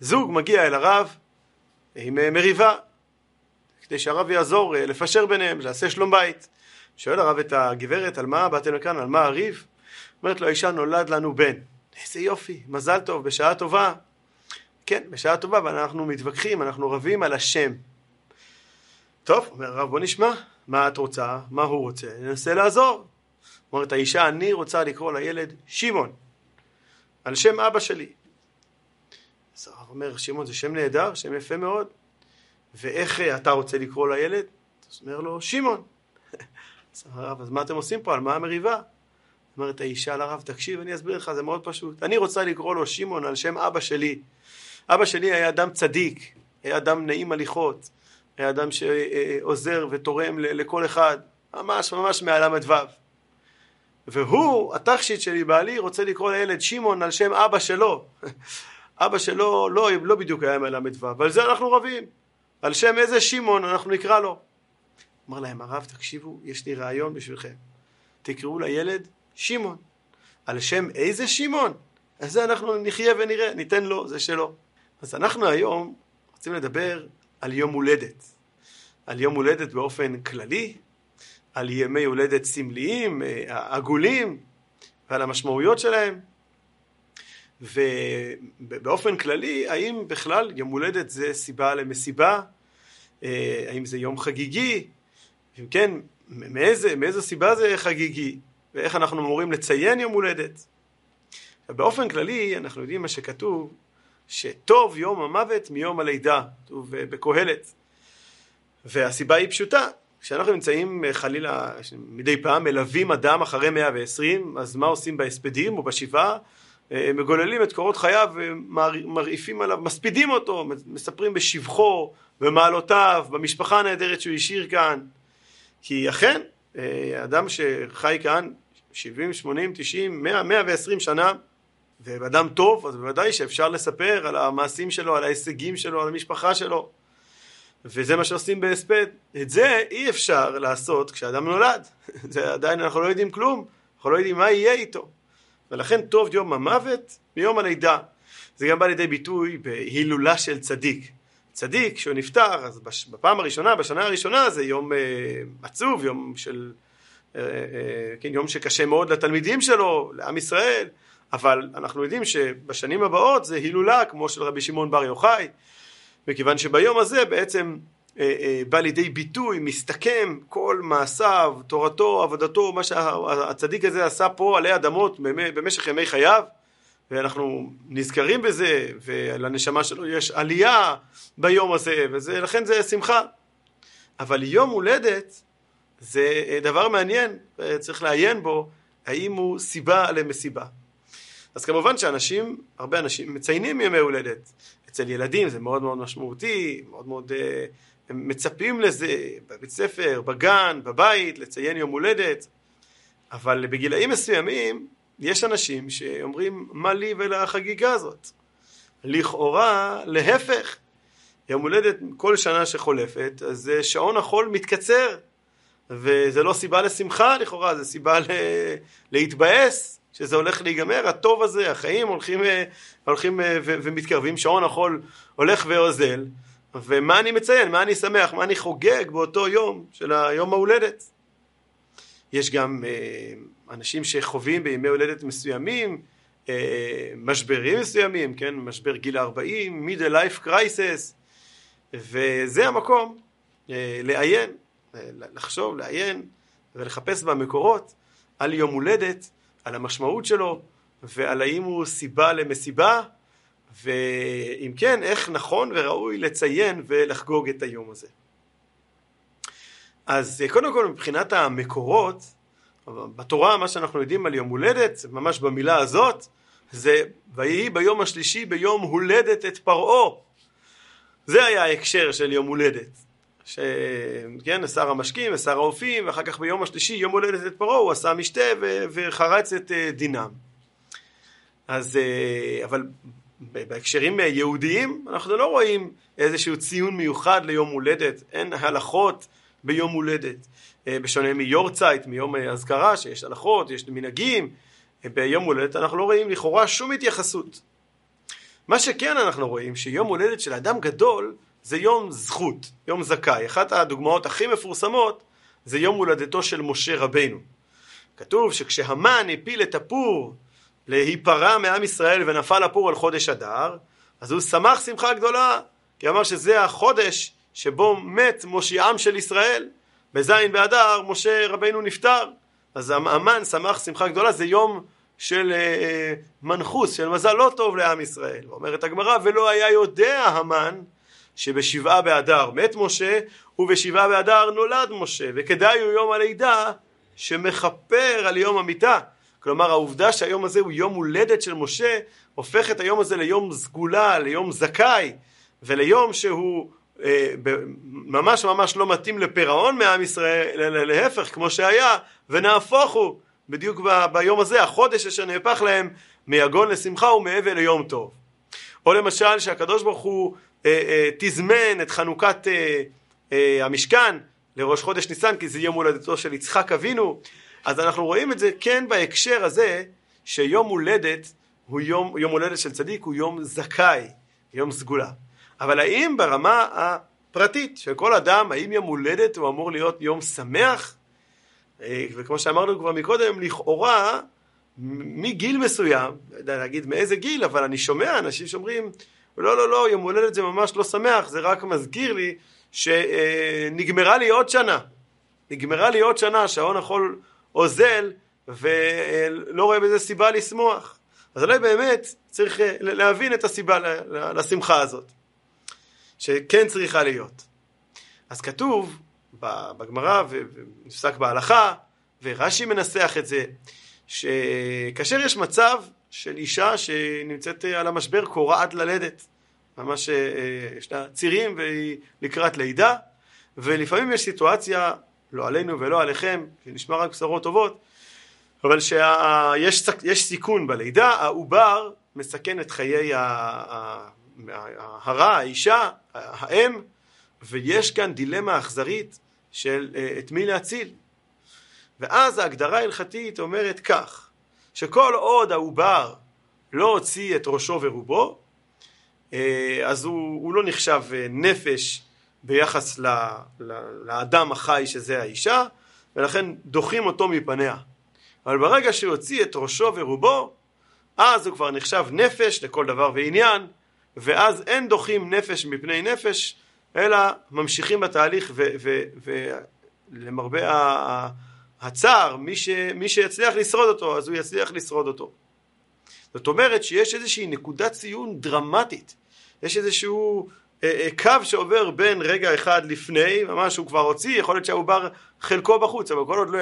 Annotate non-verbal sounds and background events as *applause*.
זוג מגיע אל הרב עם אה, מריבה, כדי שהרב יעזור אה, לפשר ביניהם, לעשה שלום בית. שואל הרב את הגברת, על מה באתם לכאן, על מה הריב? אומרת לו, האישה נולד לנו בן. איזה יופי, מזל טוב, בשעה טובה. כן, בשעה טובה, אבל אנחנו מתווכחים, אנחנו רבים על השם. טוב, אומר הרב, בוא נשמע, מה את רוצה, מה הוא רוצה, ננסה לעזור. אומרת האישה, אני רוצה לקרוא לילד שמעון, על שם אבא שלי. אז הרב אומר, שמעון זה שם נהדר, שם יפה מאוד, ואיך אה, אתה רוצה לקרוא לילד? אז אומר לו, שמעון. *laughs* אז הרב, אז מה אתם עושים פה? על מה המריבה? אומרת האישה לרב, תקשיב, אני אסביר לך, זה מאוד פשוט. אני רוצה לקרוא לו שמעון על שם אבא שלי. אבא שלי היה אדם צדיק, היה אדם נעים הליכות, היה אדם שעוזר ותורם לכל אחד, ממש ממש מהל"ו. והוא, התכשיט שלי, בעלי, רוצה לקרוא לילד שמעון על שם אבא שלו. *laughs* אבא שלו לא, לא בדיוק היה מל"ו, ועל זה אנחנו רבים. על שם איזה שמעון אנחנו נקרא לו. אמר להם הרב, תקשיבו, יש לי רעיון בשבילכם. תקראו לילד שמעון. על שם איזה שמעון? אז זה אנחנו נחיה ונראה, ניתן לו, זה שלו. אז אנחנו היום רוצים לדבר על יום הולדת. על יום הולדת באופן כללי, על ימי הולדת סמליים, אה, עגולים, ועל המשמעויות שלהם. ובאופן כללי, האם בכלל יום הולדת זה סיבה למסיבה? אה, האם זה יום חגיגי? אם כן, מאיזה, מאיזו סיבה זה חגיגי? ואיך אנחנו אמורים לציין יום הולדת? באופן כללי, אנחנו יודעים מה שכתוב, שטוב יום המוות מיום הלידה, כתוב אה, בקהלת. והסיבה היא פשוטה, כשאנחנו נמצאים אה, חלילה מדי פעם מלווים אדם אחרי 120 אז מה עושים בהספדים או בשבעה? אה, מגוללים את קורות חייו ומרעיפים עליו, מספידים אותו, מספרים בשבחו, במעלותיו, במשפחה הנהדרת שהוא השאיר כאן כי אכן אה, אדם שחי כאן 70, 80, 90, 100, 120 שנה ואדם טוב אז בוודאי שאפשר לספר על המעשים שלו, על ההישגים שלו, על המשפחה שלו וזה מה שעושים בהספד. את זה אי אפשר לעשות כשאדם נולד. *laughs* זה עדיין אנחנו לא יודעים כלום, אנחנו לא יודעים מה יהיה איתו. ולכן טוב יום המוות מיום הלידה. זה גם בא לידי ביטוי בהילולה של צדיק. צדיק, כשהוא נפטר, אז בפעם הראשונה, בשנה הראשונה, זה יום אה, עצוב, יום של... אה, אה, כן, יום שקשה מאוד לתלמידים שלו, לעם ישראל, אבל אנחנו יודעים שבשנים הבאות זה הילולה כמו של רבי שמעון בר יוחאי, מכיוון שביום הזה בעצם בא לידי ביטוי, מסתכם כל מעשיו, תורתו, עבודתו, מה שהצדיק הזה עשה פה עלי אדמות במשך ימי חייו, ואנחנו נזכרים בזה, ולנשמה שלו יש עלייה ביום הזה, ולכן זה שמחה. אבל יום הולדת זה אה, דבר מעניין, צריך לעיין בו, האם הוא סיבה למסיבה. אז כמובן שאנשים, הרבה אנשים מציינים ימי הולדת. אצל ילדים זה מאוד מאוד משמעותי, מאוד מאוד אה, הם מצפים לזה בבית ספר, בגן, בבית, לציין יום הולדת, אבל בגילאים מסוימים יש אנשים שאומרים מה לי ולחגיגה הזאת. לכאורה להפך, יום הולדת כל שנה שחולפת אז שעון החול מתקצר. וזה לא סיבה לשמחה לכאורה, זה סיבה להתבאס שזה הולך להיגמר, הטוב הזה, החיים הולכים, אה, הולכים אה, ומתקרבים, שעון החול הולך ואוזל, ומה אני מציין, מה אני שמח, מה אני חוגג באותו יום של היום ההולדת. יש גם אה, אנשים שחווים בימי הולדת מסוימים, משברים מסוימים, כן, משבר גיל 40, middle life crisis, וזה המקום לעיין, לחשוב, לעיין ולחפש במקורות על יום הולדת על המשמעות שלו ועל האם הוא סיבה למסיבה ואם כן איך נכון וראוי לציין ולחגוג את היום הזה. אז קודם כל מבחינת המקורות בתורה מה שאנחנו יודעים על יום הולדת ממש במילה הזאת זה ויהי ביום השלישי ביום הולדת את פרעה זה היה ההקשר של יום הולדת שכן, שר המשקים ושר האופים, ואחר כך ביום השלישי, יום הולדת את פרעה, הוא עשה משתה וחרץ את אה, דינם. אז, אה, אבל בהקשרים יהודיים, אנחנו לא רואים איזשהו ציון מיוחד ליום הולדת, אין הלכות ביום הולדת. אה, בשונה מיורצייט, מיום אזכרה, שיש הלכות, יש מנהגים, ביום הולדת אנחנו לא רואים לכאורה שום התייחסות. מה שכן אנחנו רואים שיום הולדת של אדם גדול זה יום זכות, יום זכאי. אחת הדוגמאות הכי מפורסמות זה יום הולדתו של משה רבנו. כתוב שכשהמן הפיל את הפור להיפרע מעם ישראל ונפל הפור על חודש אדר, אז הוא שמח שמחה גדולה, כי אמר שזה החודש שבו מת מושיעם של ישראל. בזין באדר משה רבנו נפטר, אז המן שמח שמחה גדולה, זה יום של אה, מנחוס, של מזל לא טוב לעם ישראל. אומרת הגמרא, ולא היה יודע המן שבשבעה באדר מת משה, ובשבעה באדר נולד משה, וכדאי הוא יום הלידה שמכפר על יום המיתה. כלומר העובדה שהיום הזה הוא יום הולדת של משה, הופך את היום הזה ליום סגולה, ליום זכאי, וליום שהוא אה, ממש ממש לא מתאים לפירעון מעם ישראל, להפך, כמו שהיה, ונהפוך הוא, בדיוק ב, ביום הזה, החודש אשר נהפך להם מיגון לשמחה ומאבל ליום טוב. או למשל שהקדוש ברוך הוא תזמן את חנוכת אה, אה, המשכן לראש חודש ניסן, כי זה יום הולדתו של יצחק אבינו, אז אנחנו רואים את זה כן בהקשר הזה, שיום הולדת הוא יום, יום הולדת של צדיק הוא יום זכאי, יום סגולה. אבל האם ברמה הפרטית של כל אדם, האם יום הולדת הוא אמור להיות יום שמח? אה, וכמו שאמרנו כבר מקודם, לכאורה מגיל מסוים, לא יודע להגיד מאיזה גיל, אבל אני שומע אנשים שאומרים, לא, לא, לא, יום הולדת זה ממש לא שמח, זה רק מזכיר לי שנגמרה לי עוד שנה. נגמרה לי עוד שנה, שעון החול אוזל, ולא רואה בזה סיבה לשמוח. אז אולי באמת צריך להבין את הסיבה לשמחה הזאת. שכן צריכה להיות. אז כתוב בגמרא ונפסק בהלכה, ורש"י מנסח את זה, שכאשר יש מצב של אישה שנמצאת על המשבר קורעת ללדת, ממש אה, יש לה צירים והיא לקראת לידה, ולפעמים יש סיטואציה, לא עלינו ולא עליכם, שנשמע רק בשורות טובות, אבל שיש סיכון בלידה, העובר מסכן את חיי ההרה, האישה, האם, ויש כאן דילמה אכזרית של אה, את מי להציל. ואז ההגדרה ההלכתית אומרת כך, שכל עוד העובר לא הוציא את ראשו ורובו, אה, אז הוא, הוא לא נחשב אה, נפש ביחס ל, ל, לאדם החי שזה האישה, ולכן דוחים אותו מפניה. אבל ברגע שהוא הוציא את ראשו ורובו, אז הוא כבר נחשב נפש לכל דבר ועניין, ואז אין דוחים נפש מפני נפש, אלא ממשיכים בתהליך ולמרבה הצער, מי, ש, מי שיצליח לשרוד אותו, אז הוא יצליח לשרוד אותו. זאת אומרת שיש איזושהי נקודת ציון דרמטית, יש איזשהו אה, אה, קו שעובר בין רגע אחד לפני, ממש הוא כבר הוציא, יכול להיות שהעובר חלקו בחוץ, אבל כל עוד לא